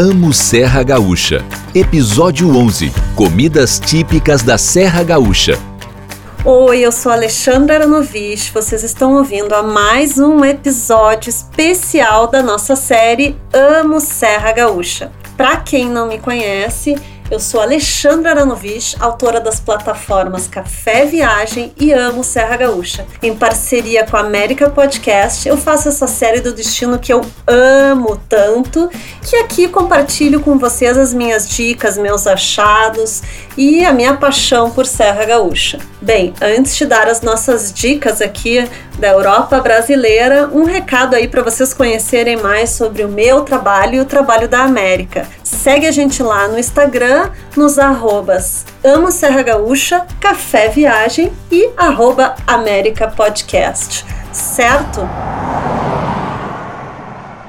Amo Serra Gaúcha. Episódio 11 Comidas típicas da Serra Gaúcha. Oi, eu sou Alexandra Aranovich. Vocês estão ouvindo a mais um episódio especial da nossa série Amo Serra Gaúcha. Para quem não me conhece, eu sou Alexandra Aranovich, autora das plataformas Café Viagem e Amo Serra Gaúcha. Em parceria com a América Podcast, eu faço essa série do destino que eu amo tanto, que aqui compartilho com vocês as minhas dicas, meus achados e a minha paixão por Serra Gaúcha. Bem, antes de dar as nossas dicas aqui da Europa brasileira, um recado aí para vocês conhecerem mais sobre o meu trabalho e o trabalho da América. Segue a gente lá no Instagram, nos arrobas Amo Serra Gaúcha, Café Viagem e arroba América Podcast, certo?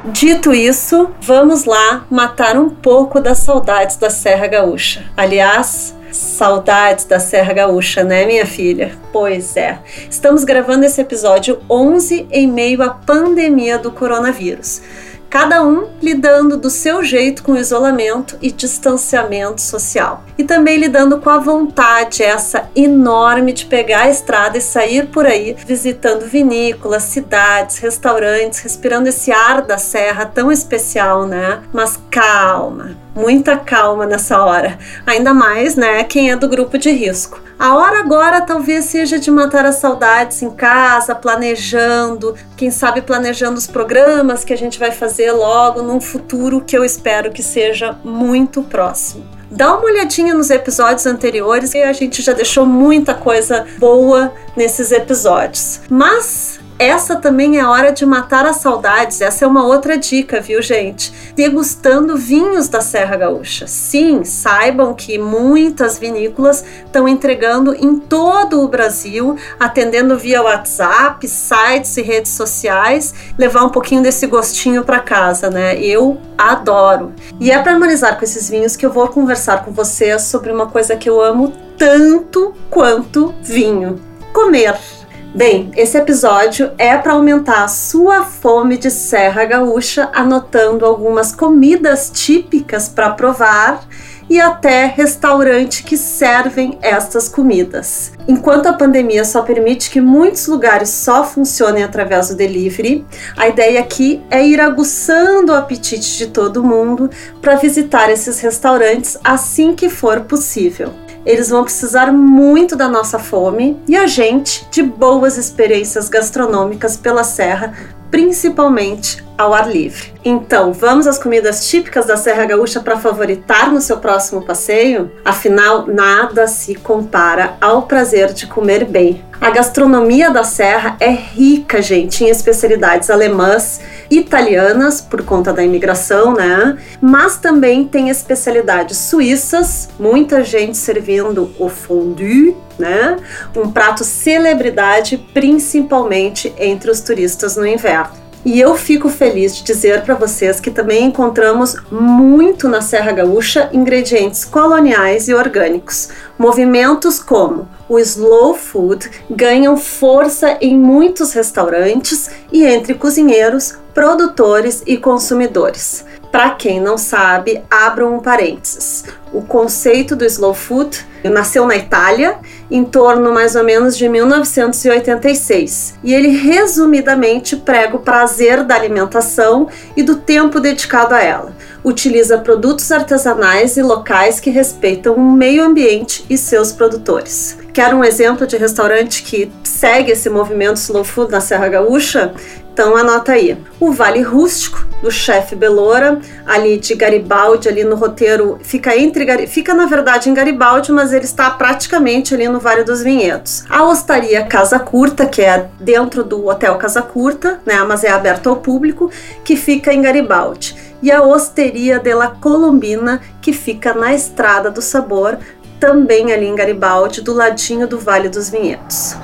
Dito isso, vamos lá matar um pouco das saudades da Serra Gaúcha. Aliás, Saudades da Serra Gaúcha, né, minha filha? Pois é. Estamos gravando esse episódio 11 em meio à pandemia do coronavírus cada um lidando do seu jeito com isolamento e distanciamento social. E também lidando com a vontade essa enorme de pegar a estrada e sair por aí visitando vinícolas, cidades, restaurantes, respirando esse ar da serra tão especial, né? Mas calma, muita calma nessa hora. Ainda mais, né, quem é do grupo de risco. A hora agora talvez seja de matar as saudades em casa, planejando, quem sabe planejando os programas que a gente vai fazer logo num futuro que eu espero que seja muito próximo. Dá uma olhadinha nos episódios anteriores e a gente já deixou muita coisa boa nesses episódios. Mas essa também é a hora de matar as saudades. Essa é uma outra dica, viu, gente? Degustando vinhos da Serra Gaúcha. Sim, saibam que muitas vinícolas estão entregando em todo o Brasil, atendendo via WhatsApp, sites e redes sociais, levar um pouquinho desse gostinho para casa, né? Eu adoro. E é para harmonizar com esses vinhos que eu vou conversar com vocês sobre uma coisa que eu amo tanto quanto vinho: comer. Bem, esse episódio é para aumentar a sua fome de Serra Gaúcha, anotando algumas comidas típicas para provar e até restaurante que servem estas comidas. Enquanto a pandemia só permite que muitos lugares só funcionem através do delivery, a ideia aqui é ir aguçando o apetite de todo mundo para visitar esses restaurantes assim que for possível. Eles vão precisar muito da nossa fome e a gente de boas experiências gastronômicas pela serra, principalmente ao ar livre. Então, vamos às comidas típicas da Serra Gaúcha para favoritar no seu próximo passeio? Afinal, nada se compara ao prazer de comer bem. A gastronomia da Serra é rica, gente, em especialidades alemãs, italianas, por conta da imigração, né? Mas também tem especialidades suíças, muita gente servindo o fondue, né? Um prato celebridade, principalmente entre os turistas no inverno. E eu fico feliz de dizer para vocês que também encontramos muito na Serra Gaúcha ingredientes coloniais e orgânicos. Movimentos como o slow food ganham força em muitos restaurantes e entre cozinheiros, produtores e consumidores. Para quem não sabe, abram um parênteses. O conceito do slow food nasceu na Itália em torno mais ou menos de 1986 e ele resumidamente prega o prazer da alimentação e do tempo dedicado a ela. Utiliza produtos artesanais e locais que respeitam o meio ambiente e seus produtores. Quer um exemplo de restaurante que segue esse movimento slow food na Serra Gaúcha? Então anota aí. O Vale Rústico do chefe Belora, ali de Garibaldi, ali no roteiro, fica entre fica na verdade em Garibaldi, mas ele está praticamente ali no Vale dos Vinhedos. A Hostaria Casa Curta, que é dentro do Hotel Casa Curta, né, mas é aberto ao público, que fica em Garibaldi. E a Osteria de la Colombina, que fica na Estrada do Sabor, também ali em Garibaldi, do ladinho do Vale dos Vinhedos.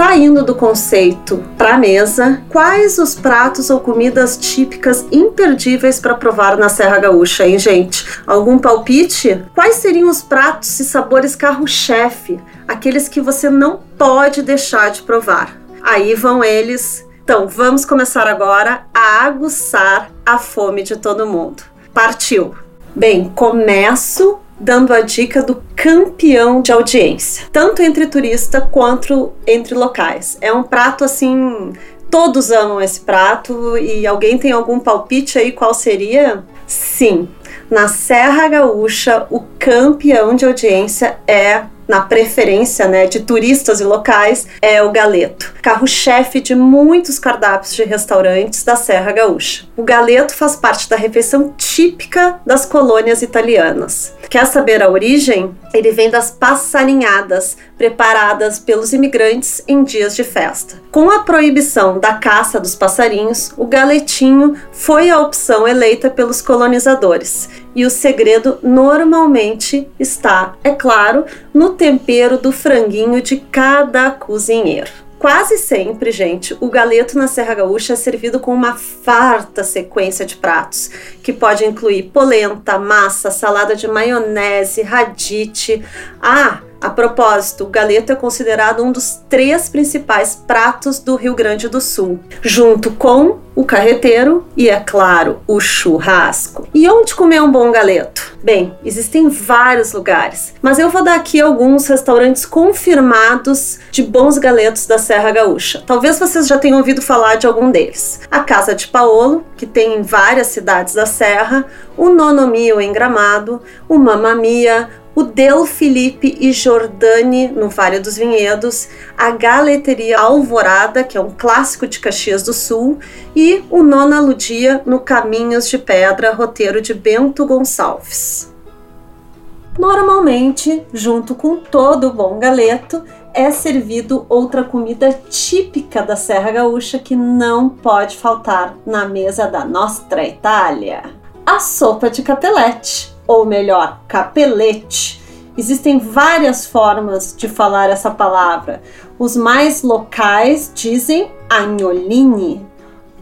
Saindo do conceito para mesa, quais os pratos ou comidas típicas imperdíveis para provar na Serra Gaúcha, hein, gente? Algum palpite? Quais seriam os pratos e sabores carro-chefe, aqueles que você não pode deixar de provar? Aí vão eles Então, vamos começar agora a aguçar a fome de todo mundo. Partiu! Bem, começo dando a dica do campeão de audiência, tanto entre turista quanto entre locais. É um prato assim, todos amam esse prato e alguém tem algum palpite aí qual seria? Sim, na Serra Gaúcha, o campeão de audiência é na preferência né, de turistas e locais é o galeto, carro-chefe de muitos cardápios de restaurantes da Serra Gaúcha. O galeto faz parte da refeição típica das colônias italianas. Quer saber a origem? Ele vem das passarinhadas preparadas pelos imigrantes em dias de festa. Com a proibição da caça dos passarinhos, o galetinho foi a opção eleita pelos colonizadores. E o segredo normalmente está, é claro, no tempero do franguinho de cada cozinheiro. Quase sempre, gente, o galeto na Serra Gaúcha é servido com uma farta sequência de pratos, que pode incluir polenta, massa, salada de maionese, radite. Ah, a propósito, o galeto é considerado um dos três principais pratos do Rio Grande do Sul, junto com o carreteiro e, é claro, o churrasco. E onde comer um bom galeto? Bem, existem vários lugares, mas eu vou dar aqui alguns restaurantes confirmados de bons galetos da Serra Gaúcha. Talvez vocês já tenham ouvido falar de algum deles. A Casa de Paolo, que tem em várias cidades da Serra, o Nono Mio em Gramado, o Mamma Mia, o Del Felipe e Jordani, no Vale dos Vinhedos, a Galeteria Alvorada, que é um clássico de Caxias do Sul, e o Nona Ludia, no Caminhos de Pedra, roteiro de Bento Gonçalves. Normalmente, junto com todo o bom galeto, é servido outra comida típica da Serra Gaúcha que não pode faltar na mesa da Nostra Itália: a sopa de capelete ou melhor, capelete. Existem várias formas de falar essa palavra. Os mais locais dizem agnoline,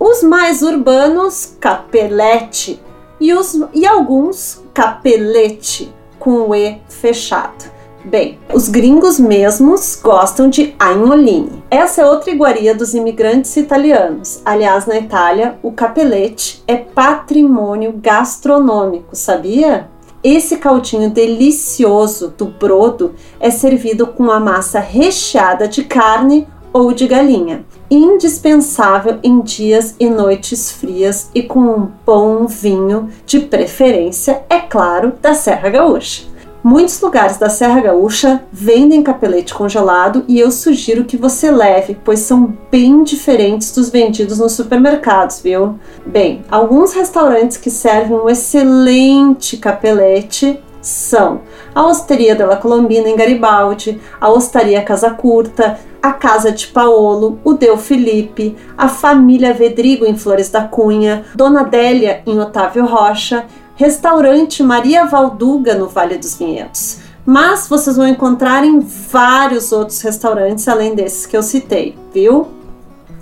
os mais urbanos capelete e, os, e alguns capelete com o E fechado. Bem, os gringos mesmos gostam de agnoline. Essa é outra iguaria dos imigrantes italianos. Aliás, na Itália, o capelete é patrimônio gastronômico, sabia? Esse caldinho delicioso do brodo é servido com a massa recheada de carne ou de galinha, indispensável em dias e noites frias e com um bom vinho, de preferência, é claro, da Serra Gaúcha. Muitos lugares da Serra Gaúcha vendem capelete congelado e eu sugiro que você leve, pois são bem diferentes dos vendidos nos supermercados, viu? Bem, alguns restaurantes que servem um excelente capelete são a Osteria della Colombina em Garibaldi, a Ostaria Casa Curta, a Casa de Paolo, o Deu Felipe, a Família Vedrigo em Flores da Cunha, Dona Délia em Otávio Rocha Restaurante Maria Valduga no Vale dos Vinhedos. Mas vocês vão encontrar em vários outros restaurantes além desses que eu citei, viu?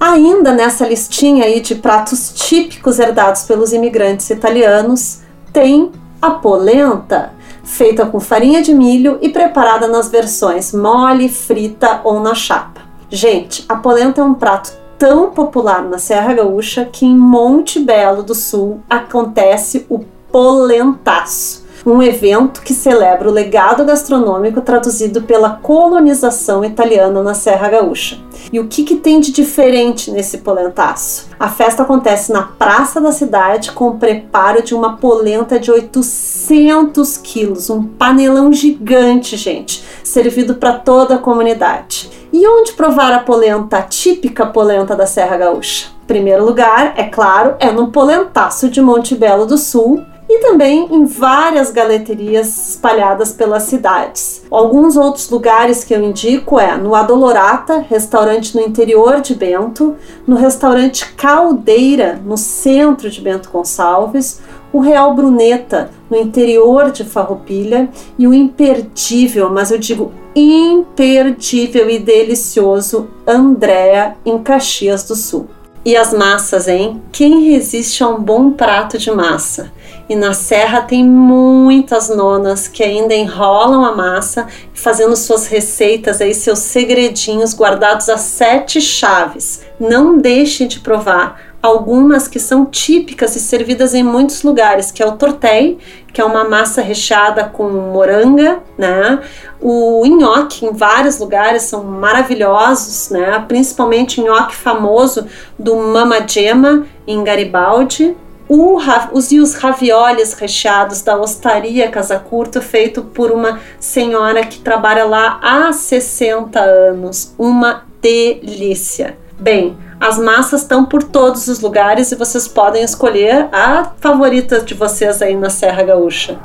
Ainda nessa listinha aí de pratos típicos herdados pelos imigrantes italianos, tem a polenta, feita com farinha de milho e preparada nas versões mole, frita ou na chapa. Gente, a polenta é um prato tão popular na Serra Gaúcha que em Monte Belo do Sul acontece o Polentaço, um evento que celebra o legado gastronômico traduzido pela colonização italiana na Serra Gaúcha. E o que, que tem de diferente nesse polentaço? A festa acontece na praça da cidade com o preparo de uma polenta de 800 quilos, um panelão gigante, gente, servido para toda a comunidade. E onde provar a polenta, a típica polenta da Serra Gaúcha? Primeiro lugar, é claro, é no Polentaço de Monte Belo do Sul, e também em várias galeterias espalhadas pelas cidades. Alguns outros lugares que eu indico é no Adolorata, restaurante no interior de Bento, no restaurante Caldeira, no centro de Bento Gonçalves, o Real Bruneta, no interior de Farroupilha, e o imperdível, mas eu digo imperdível e delicioso Andréa, em Caxias do Sul. E as massas, hein? Quem resiste a um bom prato de massa? E na serra tem muitas nonas que ainda enrolam a massa, fazendo suas receitas aí, seus segredinhos guardados a sete chaves. Não deixe de provar algumas que são típicas e servidas em muitos lugares, que é o tortei, que é uma massa recheada com moranga, né? O nhoque em vários lugares são maravilhosos, né? Principalmente o nhoque famoso do Mama Gema em Garibaldi. O, os, e os recheados da Ostaria Casa Curta, feito por uma senhora que trabalha lá há 60 anos. Uma delícia. Bem, as massas estão por todos os lugares e vocês podem escolher a favorita de vocês aí na Serra Gaúcha.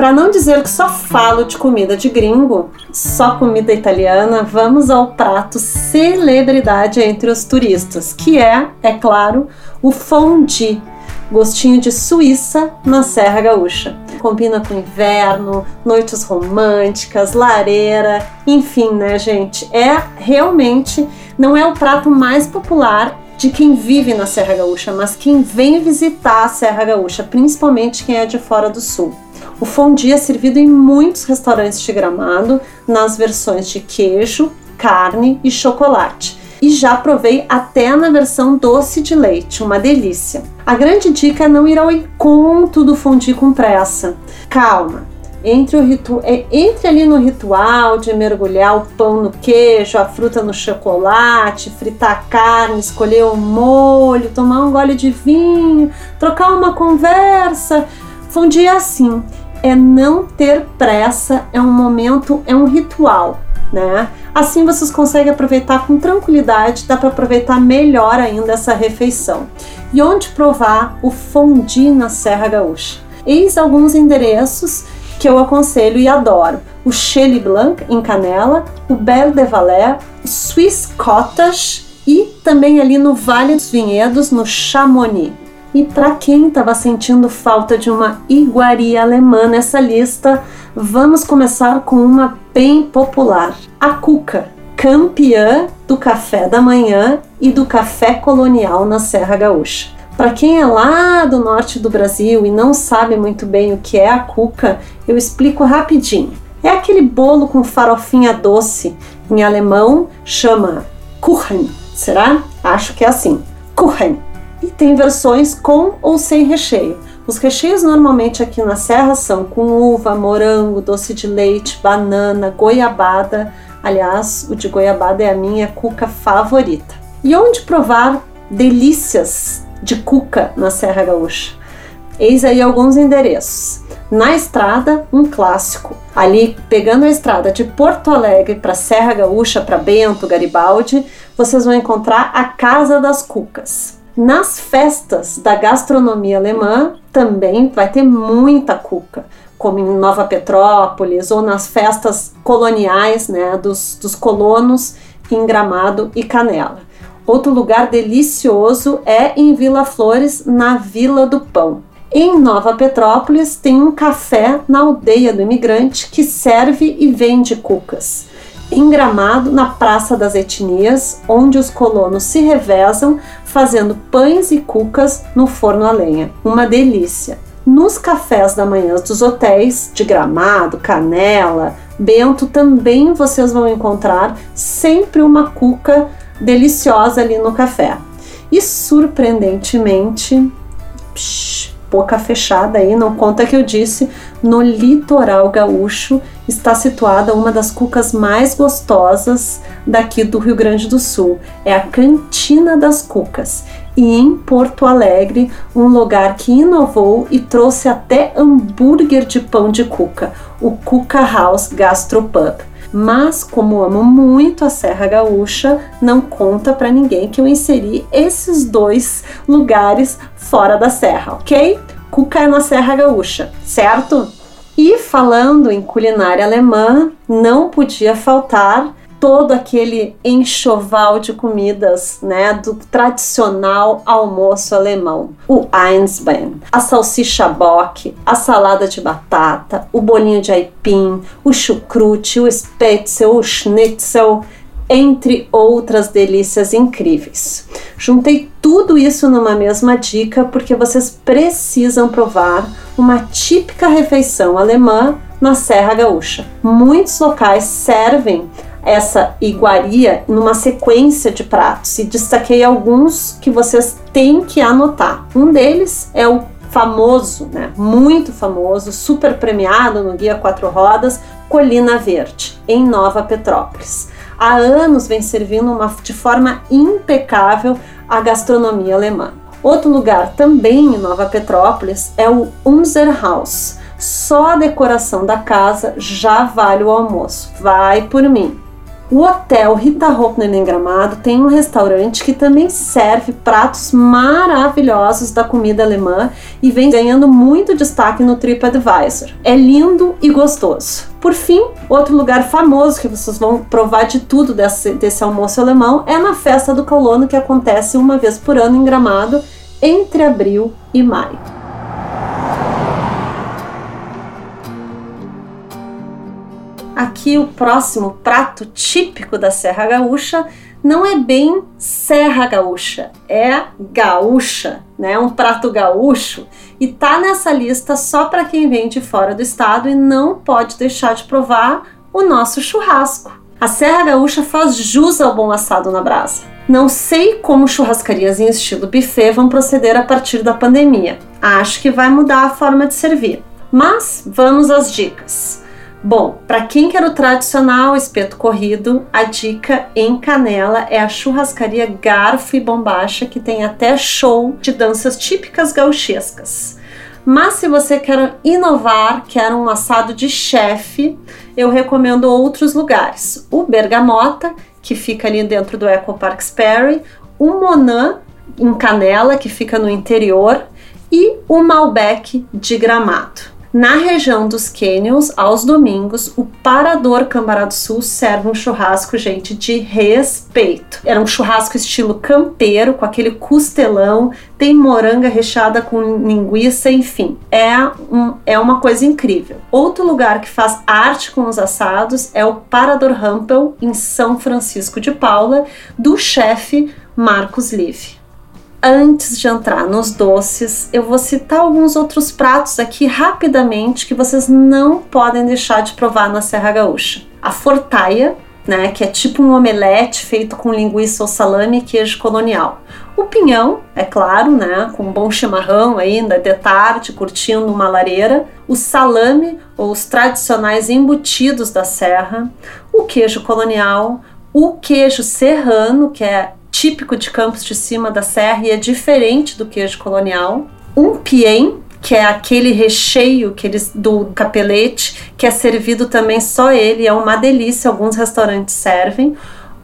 Para não dizer que só falo de comida de gringo, só comida italiana, vamos ao prato celebridade entre os turistas, que é, é claro, o fondue, gostinho de Suíça na Serra Gaúcha combina com inverno, noites românticas, lareira, enfim, né, gente? É realmente não é o prato mais popular de quem vive na Serra Gaúcha, mas quem vem visitar a Serra Gaúcha, principalmente quem é de fora do sul. O fondue é servido em muitos restaurantes de Gramado, nas versões de queijo, carne e chocolate e já provei até na versão doce de leite, uma delícia. A grande dica é não ir ao encontro do fondue com pressa. Calma, entre, o ritu é, entre ali no ritual de mergulhar o pão no queijo, a fruta no chocolate, fritar a carne, escolher o molho, tomar um gole de vinho, trocar uma conversa. Fundir é assim, é não ter pressa, é um momento, é um ritual né? Assim vocês conseguem aproveitar com tranquilidade, dá para aproveitar melhor ainda essa refeição. E onde provar o fondue na Serra Gaúcha? Eis alguns endereços que eu aconselho e adoro. O Chele Blanc em Canela, o Belle de Valais, o Swiss Cottage e também ali no Vale dos Vinhedos, no Chamonix. E para quem estava sentindo falta de uma iguaria alemã nessa lista, vamos começar com uma bem popular: a cuca, campeã do café da manhã e do café colonial na Serra Gaúcha. Para quem é lá do norte do Brasil e não sabe muito bem o que é a cuca, eu explico rapidinho. É aquele bolo com farofinha doce. Em alemão chama Kuchen. Será? Acho que é assim. Kuchen e tem versões com ou sem recheio. Os recheios normalmente aqui na Serra são com uva, morango, doce de leite, banana, goiabada. Aliás, o de goiabada é a minha cuca favorita. E onde provar delícias de cuca na Serra Gaúcha? Eis aí alguns endereços. Na estrada, um clássico. Ali, pegando a estrada de Porto Alegre para Serra Gaúcha, para Bento, Garibaldi, vocês vão encontrar a Casa das Cucas. Nas festas da gastronomia alemã também vai ter muita cuca, como em Nova Petrópolis ou nas festas coloniais né, dos, dos colonos em Gramado e Canela. Outro lugar delicioso é em Vila Flores, na Vila do Pão. Em Nova Petrópolis tem um café na aldeia do imigrante que serve e vende cucas em Gramado, na Praça das Etnias, onde os colonos se revezam fazendo pães e cucas no forno a lenha. Uma delícia! Nos cafés da manhã dos hotéis de Gramado, Canela, Bento também vocês vão encontrar sempre uma cuca deliciosa ali no café. E surpreendentemente, psh, boca fechada aí, não conta que eu disse, no litoral gaúcho está situada uma das cucas mais gostosas daqui do Rio Grande do Sul. É a Cantina das Cucas. E em Porto Alegre, um lugar que inovou e trouxe até hambúrguer de pão de cuca, o Cuca House Gastropub. Mas como amo muito a Serra Gaúcha, não conta para ninguém que eu inseri esses dois lugares fora da serra, ok? Cuca é na Serra Gaúcha, certo? E falando em culinária alemã, não podia faltar todo aquele enxoval de comidas, né, do tradicional almoço alemão. O Einsbein, a salsicha bock, a salada de batata, o bolinho de aipim, o chucrute, o spätzle, o schnitzel, entre outras delícias incríveis. Juntei tudo tudo isso numa mesma dica porque vocês precisam provar uma típica refeição alemã na Serra Gaúcha. Muitos locais servem essa iguaria numa sequência de pratos e destaquei alguns que vocês têm que anotar. Um deles é o famoso, né, muito famoso, super premiado no Guia Quatro Rodas, Colina Verde, em Nova Petrópolis. Há anos vem servindo uma, de forma impecável a gastronomia alemã. Outro lugar também em Nova Petrópolis é o Unser Haus. Só a decoração da casa já vale o almoço. Vai por mim. O Hotel Rita Hopner em Gramado tem um restaurante que também serve pratos maravilhosos da comida alemã e vem ganhando muito destaque no TripAdvisor. É lindo e gostoso. Por fim, outro lugar famoso que vocês vão provar de tudo desse, desse almoço alemão é na Festa do Colono, que acontece uma vez por ano em Gramado, entre abril e maio. Aqui o próximo prato típico da Serra Gaúcha não é bem Serra Gaúcha, é gaúcha, né? Um prato gaúcho e tá nessa lista só para quem vem de fora do estado e não pode deixar de provar o nosso churrasco. A Serra Gaúcha faz jus ao bom assado na brasa. Não sei como churrascarias em estilo buffet vão proceder a partir da pandemia. Acho que vai mudar a forma de servir. Mas vamos às dicas. Bom, para quem quer o tradicional espeto corrido, a dica em Canela é a churrascaria Garfo e Bombacha, que tem até show de danças típicas gauchescas. Mas se você quer inovar, quer um assado de chefe, eu recomendo outros lugares. O Bergamota, que fica ali dentro do Eco Park Sperry, o Monan, em Canela, que fica no interior, e o Malbec de Gramado. Na região dos Canyons, aos domingos, o Parador Cambará do Sul serve um churrasco, gente, de respeito. Era um churrasco estilo campeiro, com aquele costelão, tem moranga recheada com linguiça, enfim. É, um, é uma coisa incrível. Outro lugar que faz arte com os assados é o Parador Rampel, em São Francisco de Paula, do chefe Marcos Live antes de entrar nos doces, eu vou citar alguns outros pratos aqui rapidamente que vocês não podem deixar de provar na Serra Gaúcha. A fortaia, né, que é tipo um omelete feito com linguiça ou salame e queijo colonial. O pinhão, é claro, né, com um bom chimarrão ainda de tarde, curtindo uma lareira. O salame, ou os tradicionais embutidos da serra. O queijo colonial. O queijo serrano, que é típico de Campos de Cima da Serra e é diferente do queijo colonial. Um piem, que é aquele recheio que eles do capelete, que é servido também só ele, é uma delícia, alguns restaurantes servem.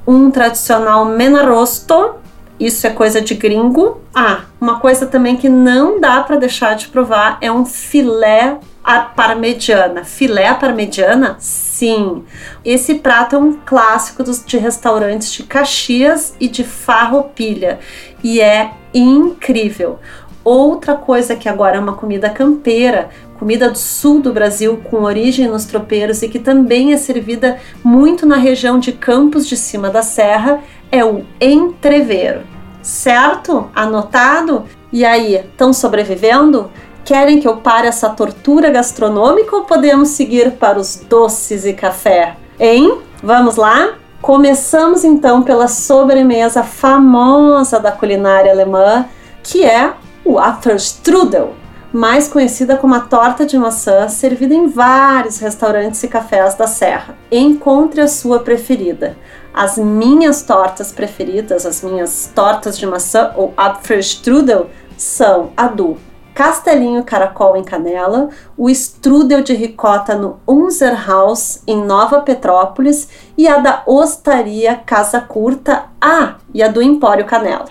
Um tradicional menarosto, isso é coisa de gringo. Ah, uma coisa também que não dá para deixar de provar é um filé à parmegiana. Filé à parmegiana? Sim. Esse prato é um clássico dos, de restaurantes de Caxias e de Farroupilha e é incrível. Outra coisa que agora é uma comida campeira, comida do sul do Brasil com origem nos tropeiros e que também é servida muito na região de Campos de Cima da Serra, é o entreveiro. Certo? Anotado? E aí, estão sobrevivendo? Querem que eu pare essa tortura gastronômica ou podemos seguir para os doces e café? Hein? Vamos lá? Começamos então pela sobremesa famosa da culinária alemã, que é o Apfelstrudel, mais conhecida como a torta de maçã, servida em vários restaurantes e cafés da Serra. Encontre a sua preferida. As minhas tortas preferidas, as minhas tortas de maçã ou Apfelstrudel, são a do castelinho caracol em canela, o strudel de ricota no Unser House em Nova Petrópolis e a da Ostaria Casa Curta, ah, e a do Empório Canela.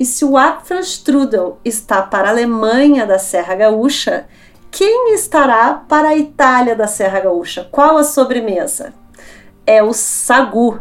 E se o Apfelstrudel está para a Alemanha da Serra Gaúcha, quem estará para a Itália da Serra Gaúcha? Qual a sobremesa? É o sagu.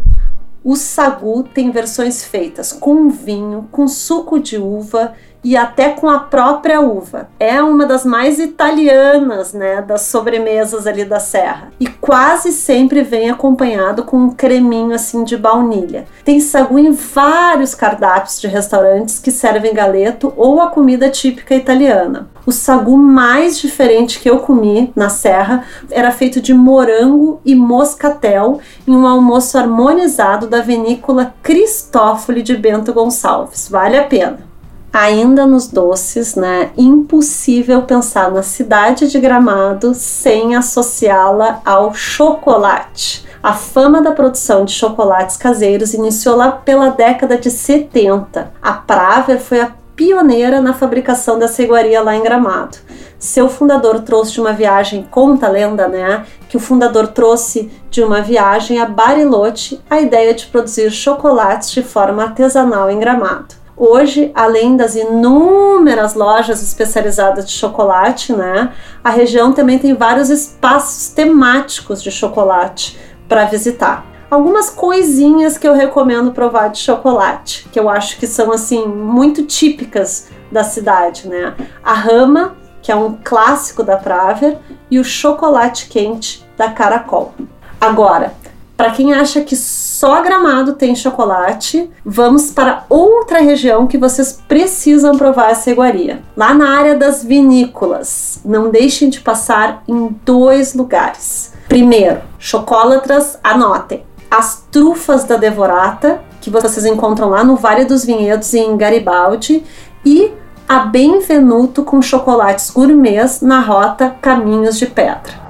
O sagu tem versões feitas com vinho, com suco de uva e até com a própria uva. É uma das mais italianas, né, das sobremesas ali da serra. E quase sempre vem acompanhado com um creminho assim de baunilha. Tem sagu em vários cardápios de restaurantes que servem galeto ou a comida típica italiana. O sagu mais diferente que eu comi na serra era feito de morango e moscatel em um almoço harmonizado da vinícola Cristófoli de Bento Gonçalves. Vale a pena. Ainda nos doces, né? Impossível pensar na cidade de Gramado sem associá-la ao chocolate. A fama da produção de chocolates caseiros iniciou lá pela década de 70. A Praver foi a pioneira na fabricação dessa iguaria lá em Gramado. Seu fundador trouxe de uma viagem, conta a lenda, né? Que o fundador trouxe de uma viagem a Bariloche a ideia de produzir chocolates de forma artesanal em Gramado. Hoje, além das inúmeras lojas especializadas de chocolate, né, a região também tem vários espaços temáticos de chocolate para visitar. Algumas coisinhas que eu recomendo provar de chocolate, que eu acho que são assim muito típicas da cidade, né? A rama, que é um clássico da Praver, e o chocolate quente da Caracol. Agora, para quem acha que só Gramado tem chocolate, vamos para outra região que vocês precisam provar essa iguaria. Lá na área das vinícolas. Não deixem de passar em dois lugares. Primeiro, chocolatras, anotem. As trufas da Devorata, que vocês encontram lá no Vale dos Vinhedos em Garibaldi, e a Benvenuto com chocolates gourmets na rota Caminhos de Pedra.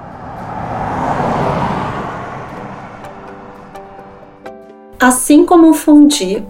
Assim como o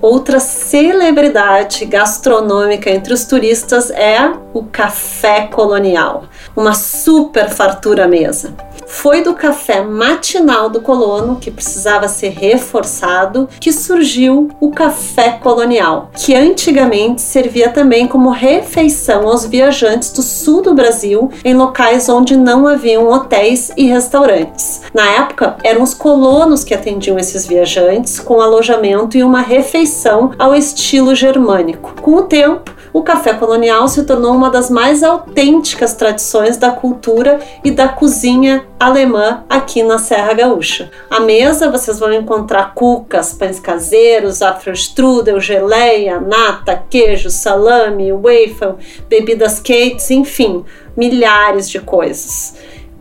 outra celebridade gastronômica entre os turistas é o café colonial, uma super fartura mesa. Foi do café matinal do colono, que precisava ser reforçado, que surgiu o café colonial, que antigamente servia também como refeição aos viajantes do sul do Brasil em locais onde não haviam hotéis e restaurantes. Na época, eram os colonos que atendiam esses viajantes com alojamento e uma refeição ao estilo germânico. Com o tempo, o café colonial se tornou uma das mais autênticas tradições da cultura e da cozinha alemã aqui na Serra Gaúcha. À mesa vocês vão encontrar cucas, pães caseiros, afrostrudel, geleia, nata, queijo, salame, waffle, bebidas quentes, enfim, milhares de coisas.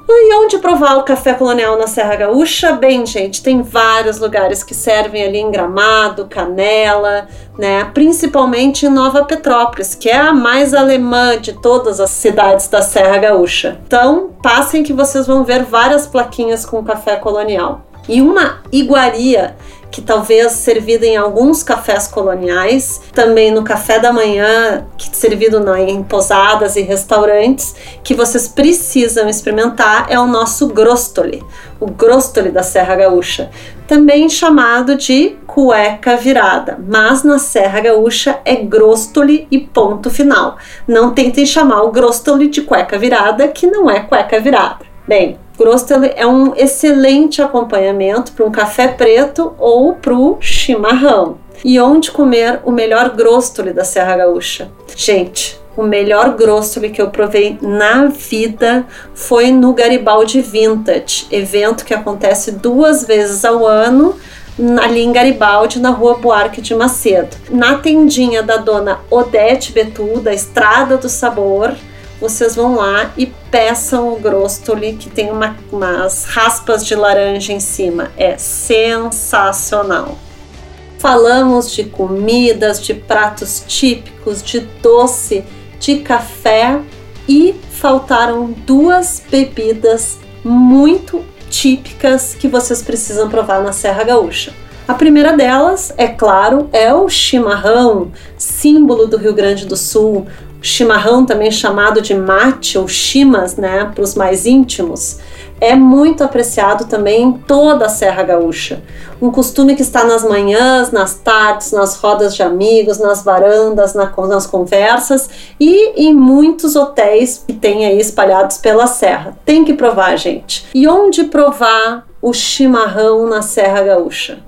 E onde provar o café colonial na Serra Gaúcha? Bem, gente, tem vários lugares que servem ali em Gramado, Canela, né? Principalmente em Nova Petrópolis, que é a mais alemã de todas as cidades da Serra Gaúcha. Então, passem que vocês vão ver várias plaquinhas com café colonial. E uma iguaria que talvez servida em alguns cafés coloniais, também no café da manhã, que servido em posadas e restaurantes, que vocês precisam experimentar é o nosso grostoli, o grostoli da Serra Gaúcha, também chamado de cueca virada, mas na Serra Gaúcha é grostoli e ponto final. Não tentem chamar o grostoli de cueca virada, que não é cueca virada. Bem, Grostel é um excelente acompanhamento para um café preto ou para o chimarrão. E onde comer o melhor grostoli da Serra Gaúcha? Gente, o melhor grostoli que eu provei na vida foi no Garibaldi Vintage, evento que acontece duas vezes ao ano ali em Garibaldi, na rua Buarque de Macedo. Na tendinha da dona Odete Betu, da Estrada do Sabor, vocês vão lá e peçam o grostoli que tem uma, umas raspas de laranja em cima. É sensacional. Falamos de comidas, de pratos típicos, de doce, de café e faltaram duas bebidas muito típicas que vocês precisam provar na Serra Gaúcha. A primeira delas, é claro, é o chimarrão, símbolo do Rio Grande do Sul, chimarrão, também chamado de mate ou chimas, né, para os mais íntimos, é muito apreciado também em toda a Serra Gaúcha. Um costume que está nas manhãs, nas tardes, nas rodas de amigos, nas varandas, na, nas conversas e em muitos hotéis que tem aí espalhados pela serra. Tem que provar, gente. E onde provar o chimarrão na Serra Gaúcha?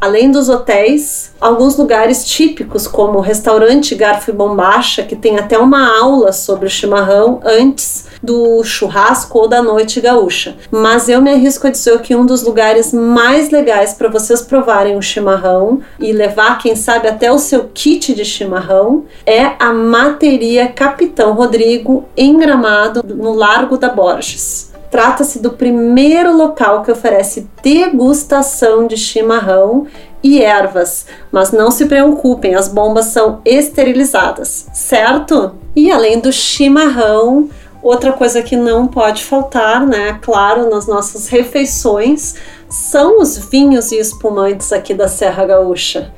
Além dos hotéis, alguns lugares típicos, como o restaurante Garfo e Bombacha, que tem até uma aula sobre o chimarrão antes do churrasco ou da noite gaúcha. Mas eu me arrisco a dizer que um dos lugares mais legais para vocês provarem o chimarrão e levar, quem sabe, até o seu kit de chimarrão é a Materia Capitão Rodrigo, em Gramado, no Largo da Borges. Trata-se do primeiro local que oferece degustação de chimarrão e ervas, mas não se preocupem, as bombas são esterilizadas, certo? E além do chimarrão, outra coisa que não pode faltar, né, claro, nas nossas refeições, são os vinhos e espumantes aqui da Serra Gaúcha.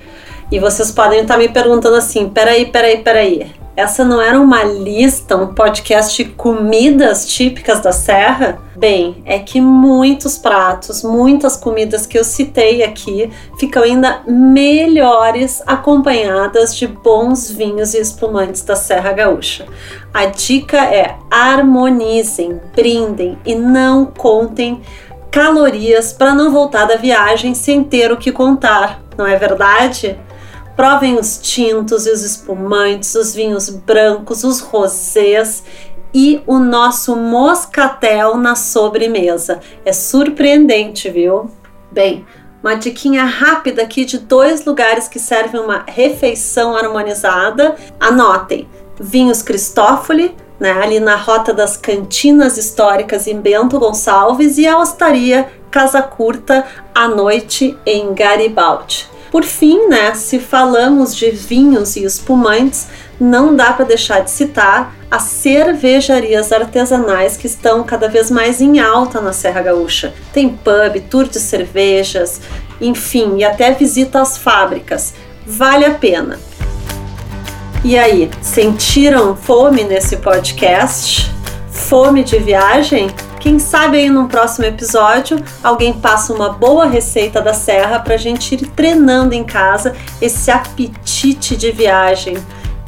E vocês podem estar me perguntando assim: peraí, peraí, peraí. Essa não era uma lista, um podcast de comidas típicas da Serra? Bem, é que muitos pratos, muitas comidas que eu citei aqui ficam ainda melhores acompanhadas de bons vinhos e espumantes da Serra Gaúcha. A dica é harmonizem, brindem e não contem calorias para não voltar da viagem sem ter o que contar, não é verdade? Provem os tintos e os espumantes, os vinhos brancos, os rosés e o nosso moscatel na sobremesa. É surpreendente, viu? Bem, uma diquinha rápida aqui de dois lugares que servem uma refeição harmonizada. Anotem: Vinhos Cristófoli, né, ali na rota das cantinas históricas em Bento Gonçalves, e a Hostaria Casa Curta à noite em Garibaldi. Por fim, né, se falamos de vinhos e espumantes, não dá para deixar de citar as cervejarias artesanais que estão cada vez mais em alta na Serra Gaúcha. Tem pub, tour de cervejas, enfim, e até visita às fábricas. Vale a pena. E aí, sentiram fome nesse podcast? Fome de viagem? Quem sabe aí num próximo episódio alguém passa uma boa receita da serra para a gente ir treinando em casa esse apetite de viagem.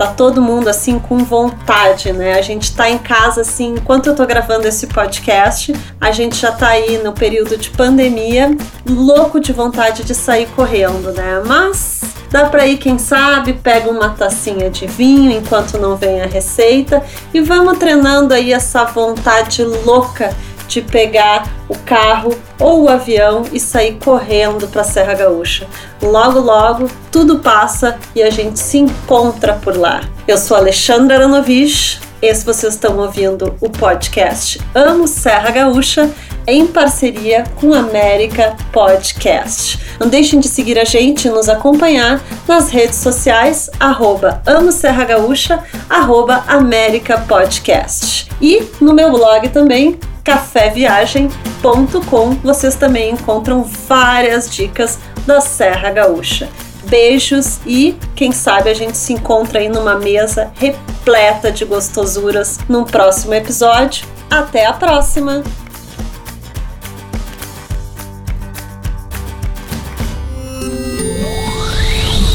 Tá todo mundo assim com vontade, né? A gente tá em casa assim, enquanto eu tô gravando esse podcast, a gente já tá aí no período de pandemia, louco de vontade de sair correndo, né? Mas Dá para ir, quem sabe, pega uma tacinha de vinho enquanto não vem a receita e vamos treinando aí essa vontade louca de pegar o carro ou o avião e sair correndo para a Serra Gaúcha. Logo, logo, tudo passa e a gente se encontra por lá. Eu sou Alexandra Aranovich, esse vocês estão ouvindo o podcast Amo Serra Gaúcha em parceria com América Podcast. Não deixem de seguir a gente e nos acompanhar nas redes sociais, arroba Amo Serra Gaúcha, arroba América Podcast. E no meu blog também, caféviagem.com, vocês também encontram várias dicas da Serra Gaúcha. Beijos e quem sabe a gente se encontra aí numa mesa repleta de gostosuras num próximo episódio. Até a próxima!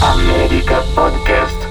América Podcast.